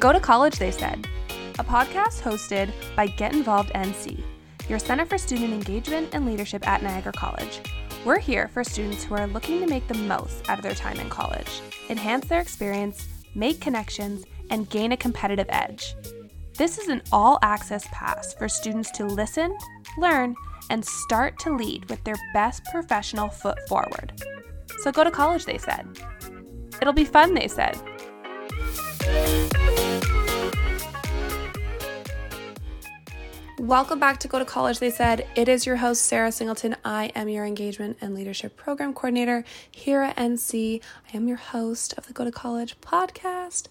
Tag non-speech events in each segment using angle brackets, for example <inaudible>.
Go to College, they said, a podcast hosted by Get Involved NC, your Center for Student Engagement and Leadership at Niagara College. We're here for students who are looking to make the most out of their time in college, enhance their experience, make connections, and gain a competitive edge. This is an all access pass for students to listen, learn, and start to lead with their best professional foot forward. So go to college, they said. It'll be fun, they said. Welcome back to Go to College, they said. It is your host, Sarah Singleton. I am your Engagement and Leadership Program Coordinator here at NC. I am your host of the Go to College podcast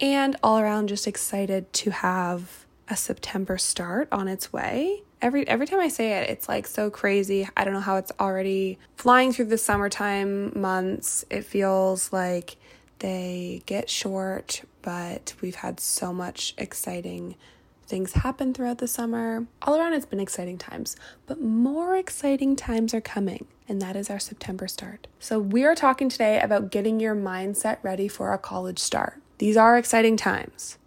and all around just excited to have a September start on its way. Every every time I say it, it's like so crazy. I don't know how it's already flying through the summertime months. It feels like they get short, but we've had so much exciting things happen throughout the summer. All around, it's been exciting times, but more exciting times are coming, and that is our September start. So, we are talking today about getting your mindset ready for a college start. These are exciting times,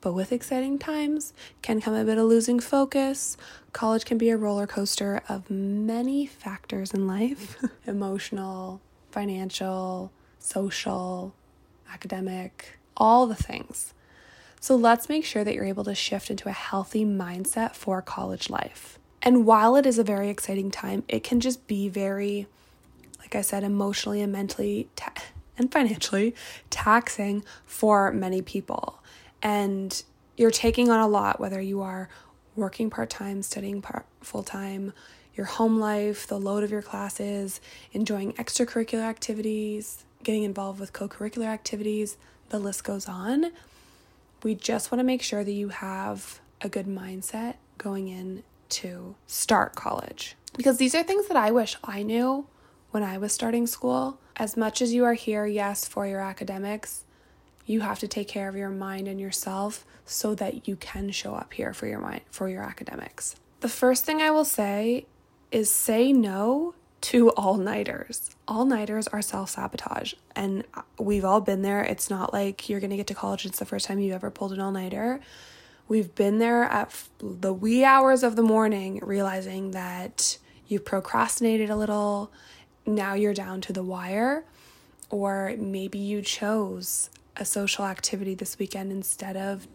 but with exciting times can come a bit of losing focus. College can be a roller coaster of many factors in life <laughs> emotional, financial, social, academic, all the things. So let's make sure that you're able to shift into a healthy mindset for college life. And while it is a very exciting time, it can just be very, like I said, emotionally and mentally ta- and financially taxing for many people. And you're taking on a lot, whether you are working part time, studying part full time, your home life, the load of your classes, enjoying extracurricular activities, getting involved with co curricular activities, the list goes on. We just want to make sure that you have a good mindset going in to start college. Because these are things that I wish I knew when I was starting school. As much as you are here, yes, for your academics, you have to take care of your mind and yourself so that you can show up here for your mind for your academics. The first thing I will say is say no to all nighters. All nighters are self sabotage, and we've all been there. It's not like you're gonna get to college, it's the first time you ever pulled an all nighter. We've been there at the wee hours of the morning, realizing that you've procrastinated a little. Now you're down to the wire, or maybe you chose a social activity this weekend instead of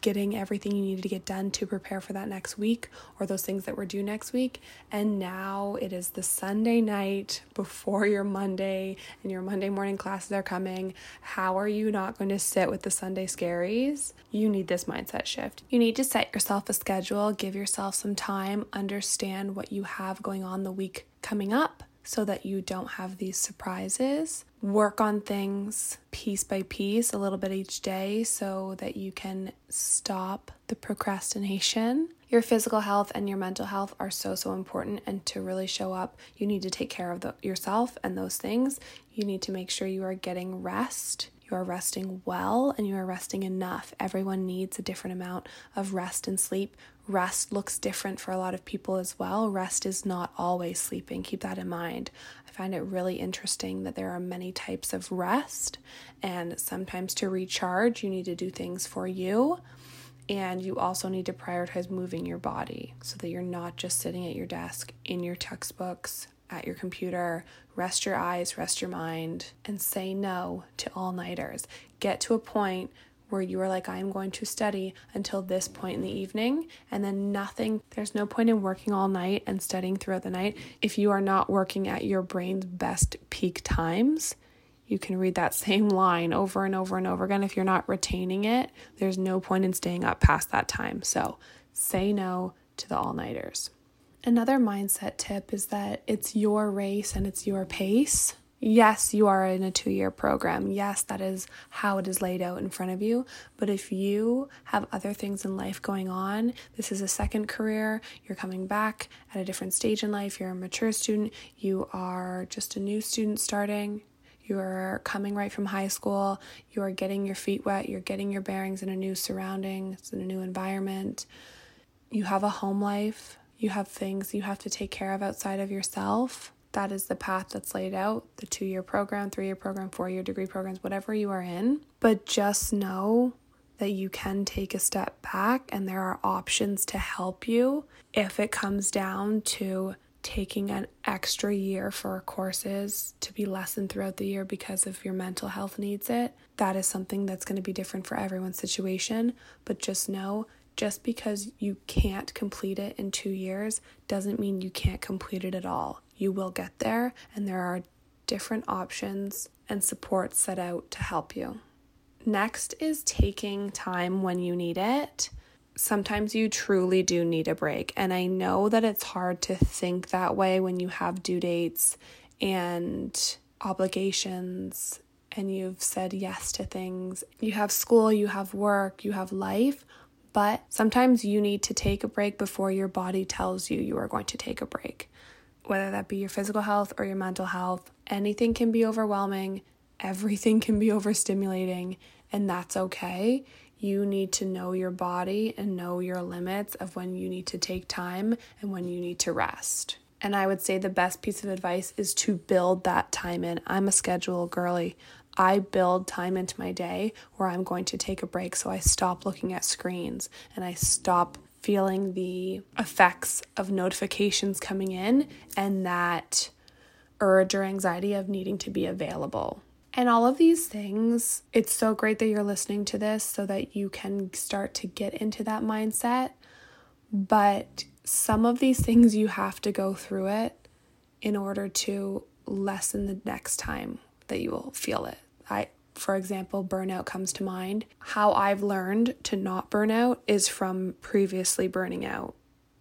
getting everything you needed to get done to prepare for that next week or those things that were due next week. And now it is the Sunday night before your Monday and your Monday morning classes are coming. How are you not going to sit with the Sunday scaries? You need this mindset shift. You need to set yourself a schedule, give yourself some time, understand what you have going on the week coming up so that you don't have these surprises. Work on things piece by piece, a little bit each day, so that you can stop the procrastination. Your physical health and your mental health are so, so important. And to really show up, you need to take care of the, yourself and those things. You need to make sure you are getting rest you are resting well and you are resting enough. Everyone needs a different amount of rest and sleep. Rest looks different for a lot of people as well. Rest is not always sleeping. Keep that in mind. I find it really interesting that there are many types of rest, and sometimes to recharge, you need to do things for you. And you also need to prioritize moving your body so that you're not just sitting at your desk in your textbooks, at your computer, rest your eyes, rest your mind, and say no to all nighters. Get to a point where you are like, I'm going to study until this point in the evening, and then nothing. There's no point in working all night and studying throughout the night if you are not working at your brain's best peak times. You can read that <laughs> same line over and over and over again. If you're not retaining it, there's no point in staying up past that time. So say no to the all nighters. Another mindset tip is that it's your race and it's your pace. Yes, you are in a two year program. Yes, that is how it is laid out in front of you. But if you have other things in life going on, this is a second career, you're coming back at a different stage in life, you're a mature student, you are just a new student starting, you're coming right from high school, you are getting your feet wet, you're getting your bearings in a new surroundings, in a new environment, you have a home life you have things you have to take care of outside of yourself. That is the path that's laid out the two year program, three year program, four year degree programs, whatever you are in. But just know that you can take a step back and there are options to help you if it comes down to taking an extra year for courses to be lessened throughout the year because of your mental health needs it. That is something that's going to be different for everyone's situation, but just know just because you can't complete it in 2 years doesn't mean you can't complete it at all. You will get there and there are different options and support set out to help you. Next is taking time when you need it. Sometimes you truly do need a break. And I know that it's hard to think that way when you have due dates and obligations and you've said yes to things. You have school, you have work, you have life, but sometimes you need to take a break before your body tells you you are going to take a break. Whether that be your physical health or your mental health, anything can be overwhelming, everything <laughs> can be overstimulating, and that's okay. You need to know your body and know your limits of when you need to take time and when you need to rest. And I would say the best piece of advice is to build that time in. I'm a schedule girly. I build time into my day where I'm going to take a break so I stop looking at screens and I stop feeling the effects of notifications coming in and that urge or anxiety of needing to be available. And all of these things, it's so great that you're listening to this so that you can start to get into that mindset. But some of these things you have to go through it in order to lessen the next time that you will feel it. I for example, burnout comes to mind. How I've learned to not burn out is from previously burning out.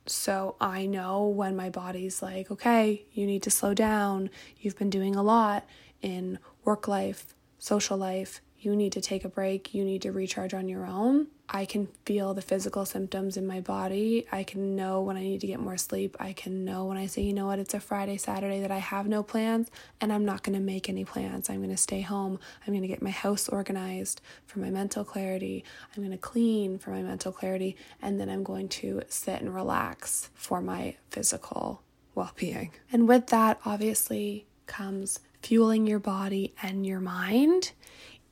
So I know when my body's like, okay, you need to slow down. You've been doing a lot in work life, social life, you need to take a break, you need to recharge on your own. I can feel the physical symptoms in my body. I can know when I need to get more sleep. I can know when I say, you know what, it's a Friday, Saturday that I have no plans and I'm not going to make any plans. I'm going to stay home. I'm going to get my house organized for my mental clarity. I'm going to clean for my mental clarity. And then I'm going to sit and relax for my physical well being. And with that, obviously, comes fueling your body and your mind.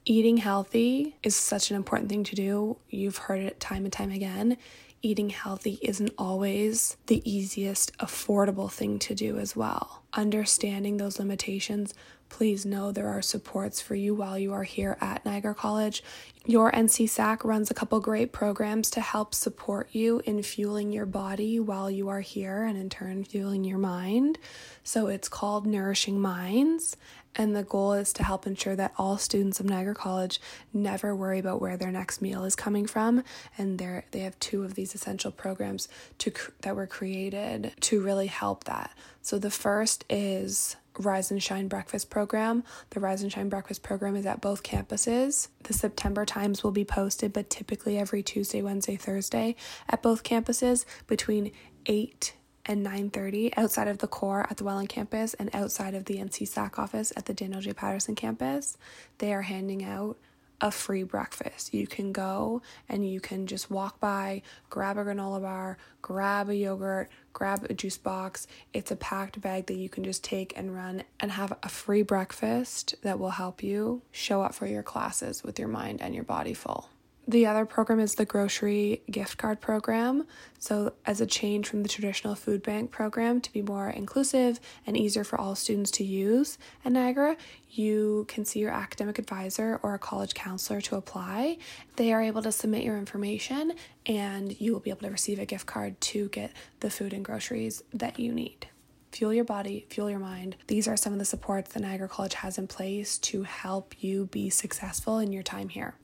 Eating healthy is such an important thing to do. You've heard it time and time again. Eating healthy isn't always the easiest, affordable thing to do as well. Understanding those limitations, please know there are supports for you while you are here at Niagara College. Your NCSAC runs a couple great programs to help support you in fueling your body while you are here and in turn fueling your mind. So it's called Nourishing Minds. And the goal is to help ensure that all students of Niagara College never worry about where their next meal is coming from. And they have two of these essential programs to that were created to really help that. So the first is Rise and Shine Breakfast Program. The Rise and Shine Breakfast Program is at both campuses. The September times will be posted, but typically every Tuesday, Wednesday, Thursday at both campuses between 8 and 9.30 outside of the core at the welland campus and outside of the NC SAC office at the daniel j patterson campus they are handing out a free breakfast. You can go and you can just walk by, grab a granola bar, grab a yogurt, grab a juice box. It's a packed bag that you can just take and run and have a free breakfast that will help you show up for your classes with your mind and your body full. The other program is the grocery gift card program. So, as a change from the traditional food bank program to be more inclusive and easier for all students to use at Niagara, you can see your academic advisor or a college counselor to apply. They are able to submit your information and you will be able to receive a gift card to get the food and groceries that you need fuel your body, fuel your mind. These are some of the supports that Niagara College has in place to help you be successful in your time here.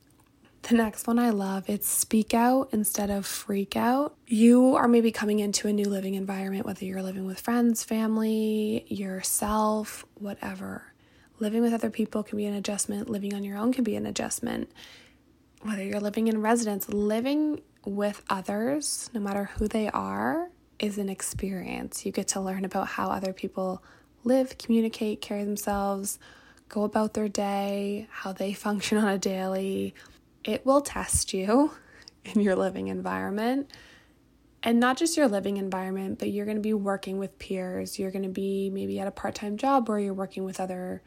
The next one I love, it's speak out instead of freak out. You are maybe coming into a new living environment, whether you're living with friends, family, yourself, whatever. Living with other people can be an adjustment, living on your own can be an adjustment. Whether you're living in residence, living with others, no matter who they are, is an experience. You get to learn about how other people live, communicate, carry themselves, go about their day, how they <laughs> function on a daily, it will test you <laughs> in your living environment. And not just your living environment, but you're going to be working with peers. You're going to be maybe at a part time job where you're working with other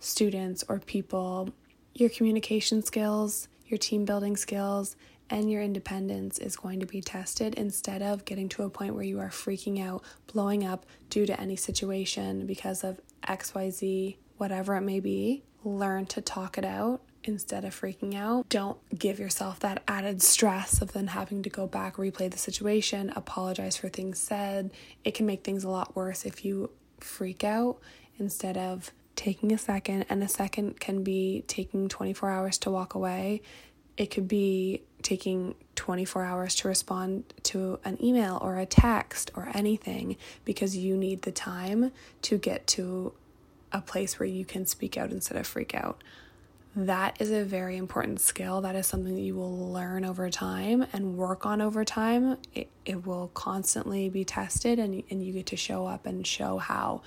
students or people. Your communication skills, your team building skills, and your independence is going to be tested instead of getting to a point where you are freaking out, blowing up due to any situation because of XYZ, whatever it may be. Learn to talk it out instead of freaking out. Don't give yourself that added stress of then having to go back, replay the situation, apologize for things said. It can make things a lot worse if you freak out instead of taking a second, and a second can be taking 24 hours to walk away. It could be taking 24 hours to respond to an email or a text or anything because you need the time to get to a place where you can speak out instead of freak out. That is a very important skill. That is something that you will learn over time and work on over time. It, it will constantly be tested, and, and you get to show up and show how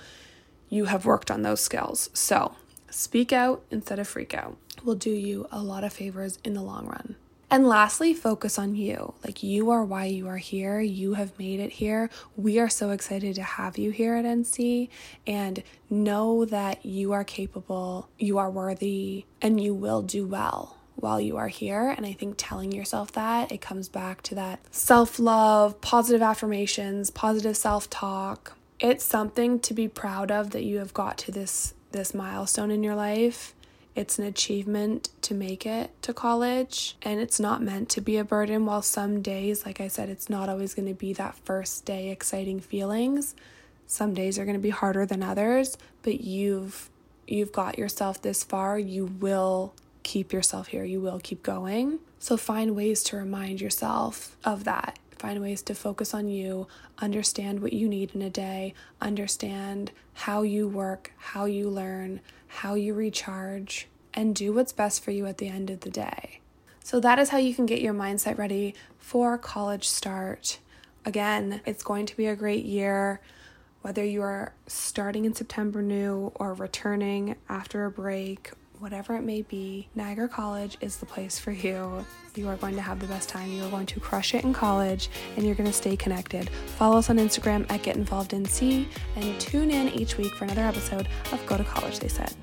you have worked on those skills. So, speak out instead of freak out will do you a lot of favors in the long run. And lastly, focus on you. Like, you are why you are here. You have made it here. We are so excited to have you here at NC. And know that you are capable, you are worthy, and you will do well while you are here. And I think telling yourself that, it comes back to that self love, positive affirmations, positive self talk, it's something to be proud of that you have got to this this milestone in your life. It's an achievement to make it to college, and it's not meant to be a burden. While some days, like I said, it's not always going to be that first day exciting feelings. Some days are going to be harder than others, but you've you've got yourself this far. You will keep yourself here. You will keep going. So find ways to remind yourself of that find ways to focus on you, understand what you need in a day, understand how you work, how you learn, how you recharge, and do what's best for you at the end of the day. So, that is how you can get your mindset ready for college start. Again, it's going to be a great year. Whether you are starting in September new or returning after a break whatever it may be, Niagara College is the place for you. You are going to have the best time. You are going to crush it in college and you're going to stay connected. Follow us on Instagram at Get Involved NC and tune in each week for another episode of Go to College, they said.